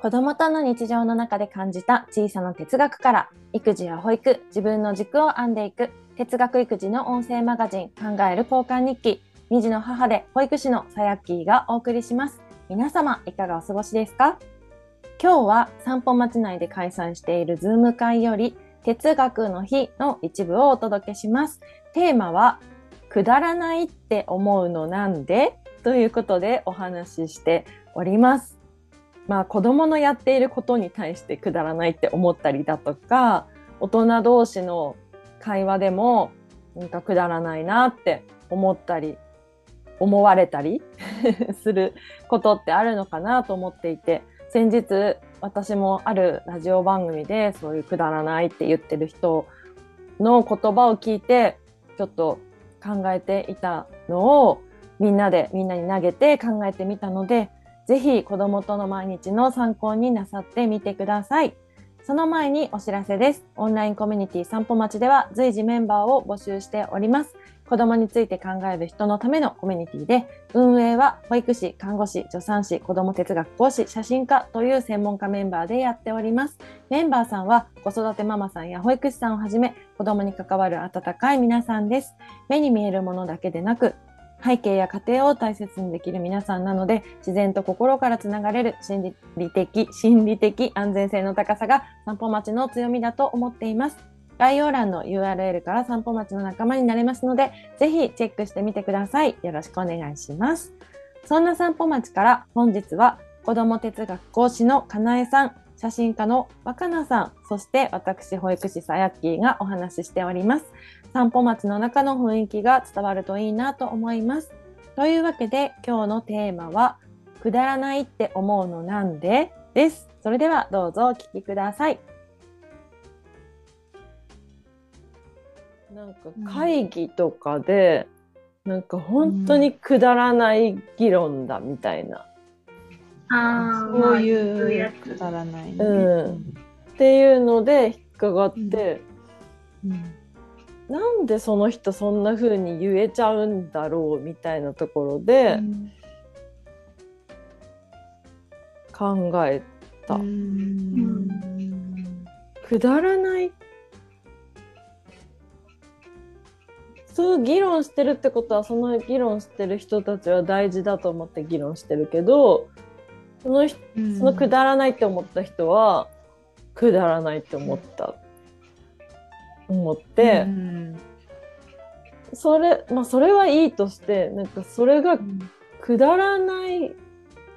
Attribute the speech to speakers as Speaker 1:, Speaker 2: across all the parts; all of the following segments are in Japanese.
Speaker 1: 子供との日常の中で感じた小さな哲学から育児や保育、自分の軸を編んでいく哲学育児の音声マガジン考える交換日記2児の母で保育士のさやっきーがお送りします。皆様いかがお過ごしですか？今日は散歩町内で開催しているズーム会より哲学の日の一部をお届けします。テーマはくだらないって思うのなんで？ということでお話ししております。まあ子供のやっていることに対してくだらないって思ったりだとか、大人同士の会話でもなんかくだらないなって思ったり、思われたり することってあるのかなと思っていて、先日私もあるラジオ番組でそういうくだらないって言ってる人の言葉を聞いてちょっと考えていたのをみんなでみんなに投げて考えてみたのでぜひ子供との毎日の参考になさってみてください。その前にお知らせです。オンラインコミュニティ散歩町では随時メンバーを募集しております。子供について考える人のためのコミュニティで、運営は保育士、看護師、助産師、子供哲学講師、写真家という専門家メンバーでやっております。メンバーさんは子育てママさんや保育士さんをはじめ、子供に関わる温かい皆さんです。目に見えるものだけでなく、背景や家庭を大切にできる皆さんなので、自然と心からつながれる心理的、心理的安全性の高さが散歩町の強みだと思っています。概要欄の URL から散歩町の仲間になれますので、ぜひチェックしてみてください。よろしくお願いします。そんな散歩町から本日は子ども哲学講師のかなえさん、写真家の若菜さん、そして私保育士さやっきーがお話ししております。散歩町の中の雰囲気が伝わるといいなと思います。というわけで今日のテーマはくだらないって思うのなんでです。それではどうぞお聞きください。なんか会議とかで、なんか本当にくだらない議論だみたいな。
Speaker 2: ああ、
Speaker 3: そうい。
Speaker 2: う
Speaker 3: くだらないね。
Speaker 1: うんっていうので引っかかって、
Speaker 3: うん
Speaker 1: なんでその人そんな風に言えちゃうんだろうみたいなところで考えた。
Speaker 3: うん。
Speaker 1: くだらない。そう議論してるってことはその議論してる人たちは大事だと思って議論してるけどその人そのくだらないって思った人はくだらないって思った思って、
Speaker 3: うん
Speaker 1: それまあそれはいいとしてなんかそれがくだらないっ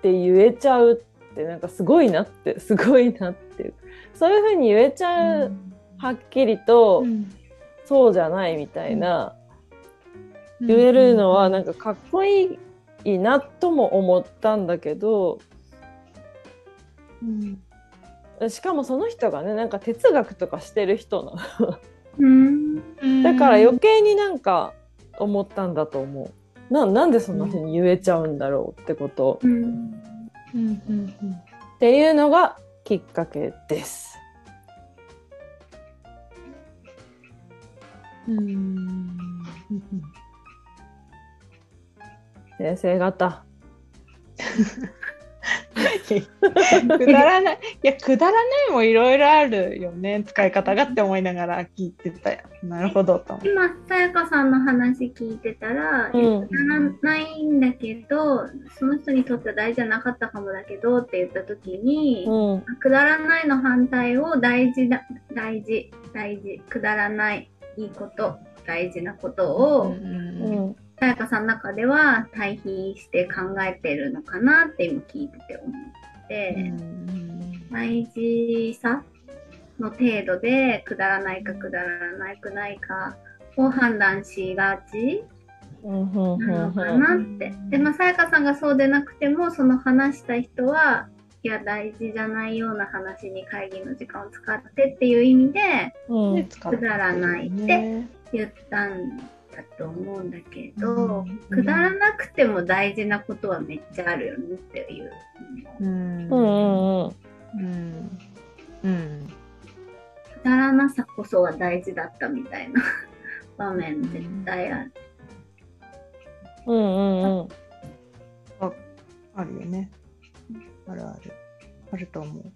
Speaker 1: て言えちゃうってなんかすごいなってすごいなっていうそういうふうに言えちゃう、はっきりと、
Speaker 3: うん
Speaker 1: そうじゃないみたいな、言えるのはなんかかっこいいなとも思ったんだけど
Speaker 3: うん
Speaker 1: しかもその人がねなんか哲学とかしてる人な。だから余計になんか思ったんだと思う。ななんでそんなふうに言えちゃうんだろうってこと、っていうのがきっかけです。
Speaker 3: うん。うん。
Speaker 1: 先生方
Speaker 3: くだらない。いや、くだらないもいろいろあるよね。使い方がって思いながら聞いてたよ。なるほどと。
Speaker 2: 今、さやかさんの話聞いてたら、
Speaker 1: うん
Speaker 2: くだらないんだけど、その人にとっては大事じゃなかったかもだけどって言った時に、
Speaker 1: うん
Speaker 2: くだらないの反対を大事だ、大事、大事、くだらない、いいこと、大事なことを、
Speaker 1: う
Speaker 3: うん
Speaker 1: ん
Speaker 2: さやかさんの中では対比して考えてるのかなって今聞いてて思って、大事さの程度でくだらないかくだらないくないかを判断しがちなのかなって。でもさやかさんがそうでなくてもその話した人はいや大事じゃないような話に会議の時間を使ってっていう意味で
Speaker 1: うん。
Speaker 2: くだらないって
Speaker 3: ね
Speaker 2: 言ったんだと思うんだけ
Speaker 3: う
Speaker 2: ど、
Speaker 3: ん
Speaker 2: くだらなくても大事なことはめっちゃあるよねっていう。
Speaker 1: うんうん
Speaker 3: うんうん
Speaker 2: くだらなさこそが大事だったみたいな場面絶対ある。
Speaker 1: うんうんうん
Speaker 3: あるよね。あるある。あると思う。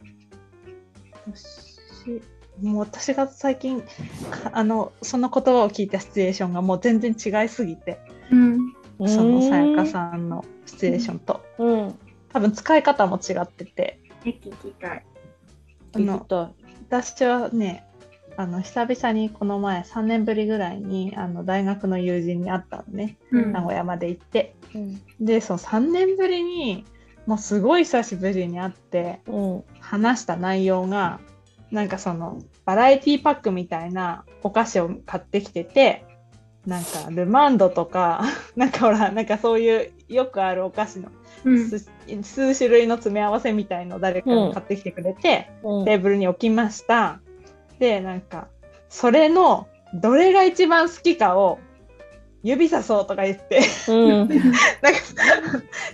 Speaker 3: 私もう私が最近あのその言葉を聞いたシチュエーションがもう全然違いすぎて、
Speaker 2: うん、
Speaker 3: そのさやかさんのシチュエーションと、
Speaker 1: うん、
Speaker 3: 多分使い方も違ってて。
Speaker 2: 聞きたい。
Speaker 3: あの私はねあの久々にこの前3年ぶりぐらいにあの大学の友人に会ったのね、うん、名古屋まで行って、うん、でその3年ぶりにもうすごい久しぶりに会って、話した内容がなんかそのバラエティパックみたいなお菓子を買ってきててなんかルマンドとか なんかほらなんかそういうよくあるお菓子の数種類の詰め合わせみたいの誰かが買ってきてくれて、うん、テーブルに置きました。で、なんか、それのどれが一番好きかを指さそうとか言って。うん、なんか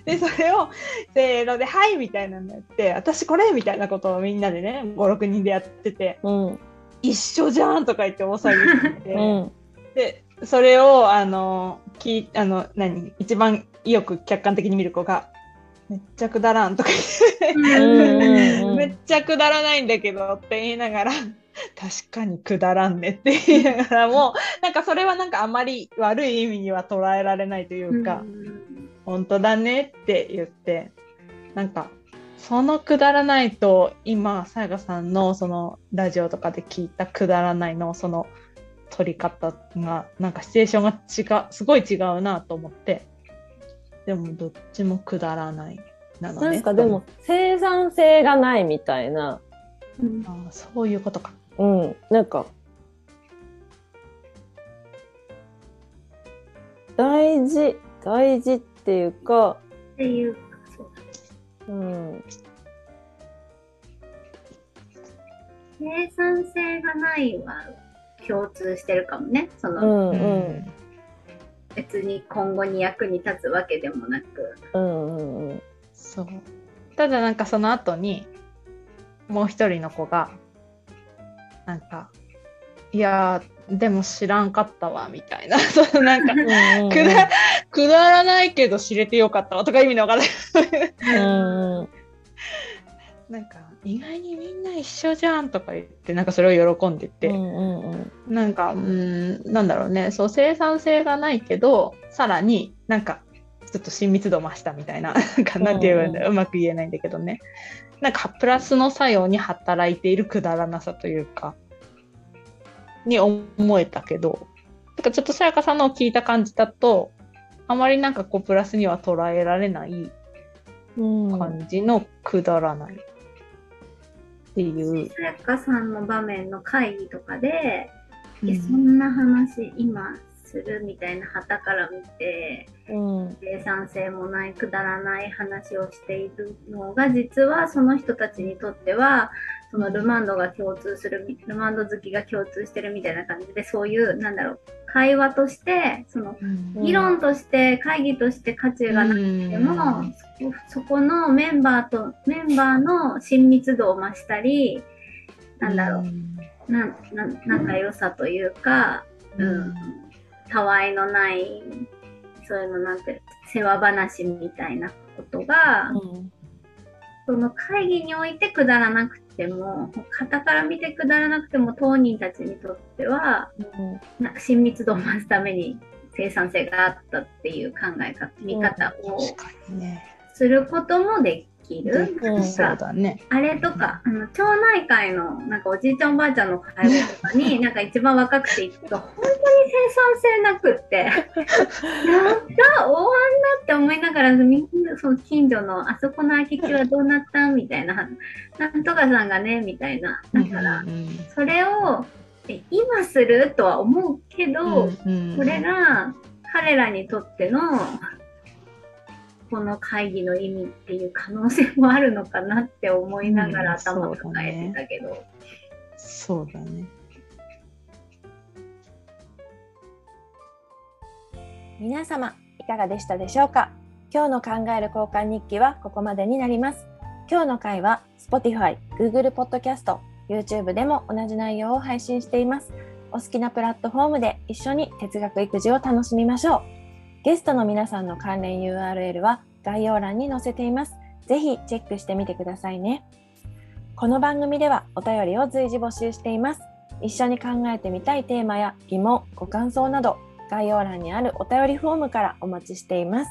Speaker 3: でそれをせーので「はい」みたいなのやって「私これ」みたいなことをみんなでね56人でやってて、うん、一緒じゃんとか言って大騒ぎしてて、うん、でそれをあのきあの何一番よく客観的に見る子がめっちゃくだらんとか言って。めっちゃくだらないんだけどって言いながら確かにくだらんねって言いながらも なんかそれはなんかあまり悪い意味には捉えられないというか、本当だねって言ってなんかそのくだらないと今さやかさんのそのラジオとかで聞いたくだらないのその取り方がなんかシチュエーションが違うすごい違うなと思ってでもどっちもくだらない
Speaker 1: なのね。なんかでも生産性がないみたいな。
Speaker 3: うん、あそういうことか。
Speaker 1: うん、なんか大事大事っていうか。
Speaker 2: っていうか
Speaker 1: そう。うん。
Speaker 2: 生産性がないは共通してるかもね。その、
Speaker 1: うんうん、
Speaker 2: 別に今後に役に立つわけでもなく。
Speaker 1: うんうんうん。
Speaker 3: そう。ただなんかその後に、もう一人の子が、なんか、いやでも知らんかったわ、みたいな。そ のなんか、くだ、くだらないけど知れてよかったわとか意味のわからない。うん。なんか意外にみんな一緒じゃんとか言ってなんかそれを喜んでて、うんうんうん、なんかうんなんだろうね。そう生産性がないけどさらになんかちょっと親密度増したみたいな なんかなんていううんうまく言えないんだけどねなんかプラスの作用に働いているくだらなさというかに思えたけどなんかちょっとさやかさんのを聞いた感じだとあまりなんかこうプラスには捉えられない感じのくだらない。っていう。
Speaker 2: さやかさんの場面の会議とかで、うん、そんな話今するみたいな旗から見て、うん、生産性もないくだらない話をしているのが実はその人たちにとってはそのルマンドが共通するルマンド好きが共通してるみたいな感じでそういうなんだろう会話としてその、議論として会議として価値がなくても、そこのメンバーとメンバーの親密度を増したりなんだろう、なな仲良さというか、うん、たわいのないそういうのなんて世話話みたいなことが、うん、その会議においてくだらなくても傍から見てくだらなくても当人たちにとっては、うん、なんか親密度を増すために生産性があったっていう考え方見方をすることもできる？
Speaker 3: うん、そうだね。
Speaker 2: あれとか、あの町内会のなんかおじいちゃんおばあちゃんの会話とかに、なんか一番若くて行くと、本当に生産性なくって、やった終わんなって思いながら、みんなその近所のあそこの空き地はどうなった？みたいな、なんとかさんがね、みたいな。だから、それを今する？とは思うけど、それが彼らにとってのこの会議の意味っていう可能性もあるのかなって思いながら頭抱えてたけど、
Speaker 3: そうだね。
Speaker 1: 皆様いかがでしたでしょうか？今日の考える交換日記はここまでになります。今日の回は Spotify、Google Podcast、YouTube でも同じ内容を配信しています。お好きなプラットフォームで一緒に哲学育児を楽しみましょう。ゲストの皆さんの関連 URL は概要欄に載せています。ぜひチェックしてみてくださいね。この番組ではお便りを随時募集しています。一緒に考えてみたいテーマや疑問、ご感想など概要欄にあるお便りフォームからお待ちしています。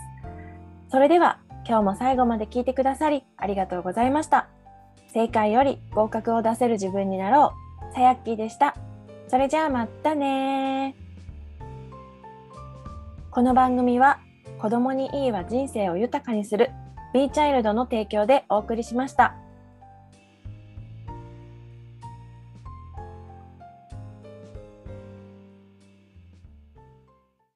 Speaker 1: それでは今日も最後まで聞いてくださりありがとうございました。正解より合格を出せる自分になろう。さやっきーでした。それじゃあまたねこの番組は子供にいいは人生を豊かにする B チャイルドの提供でお送りしました。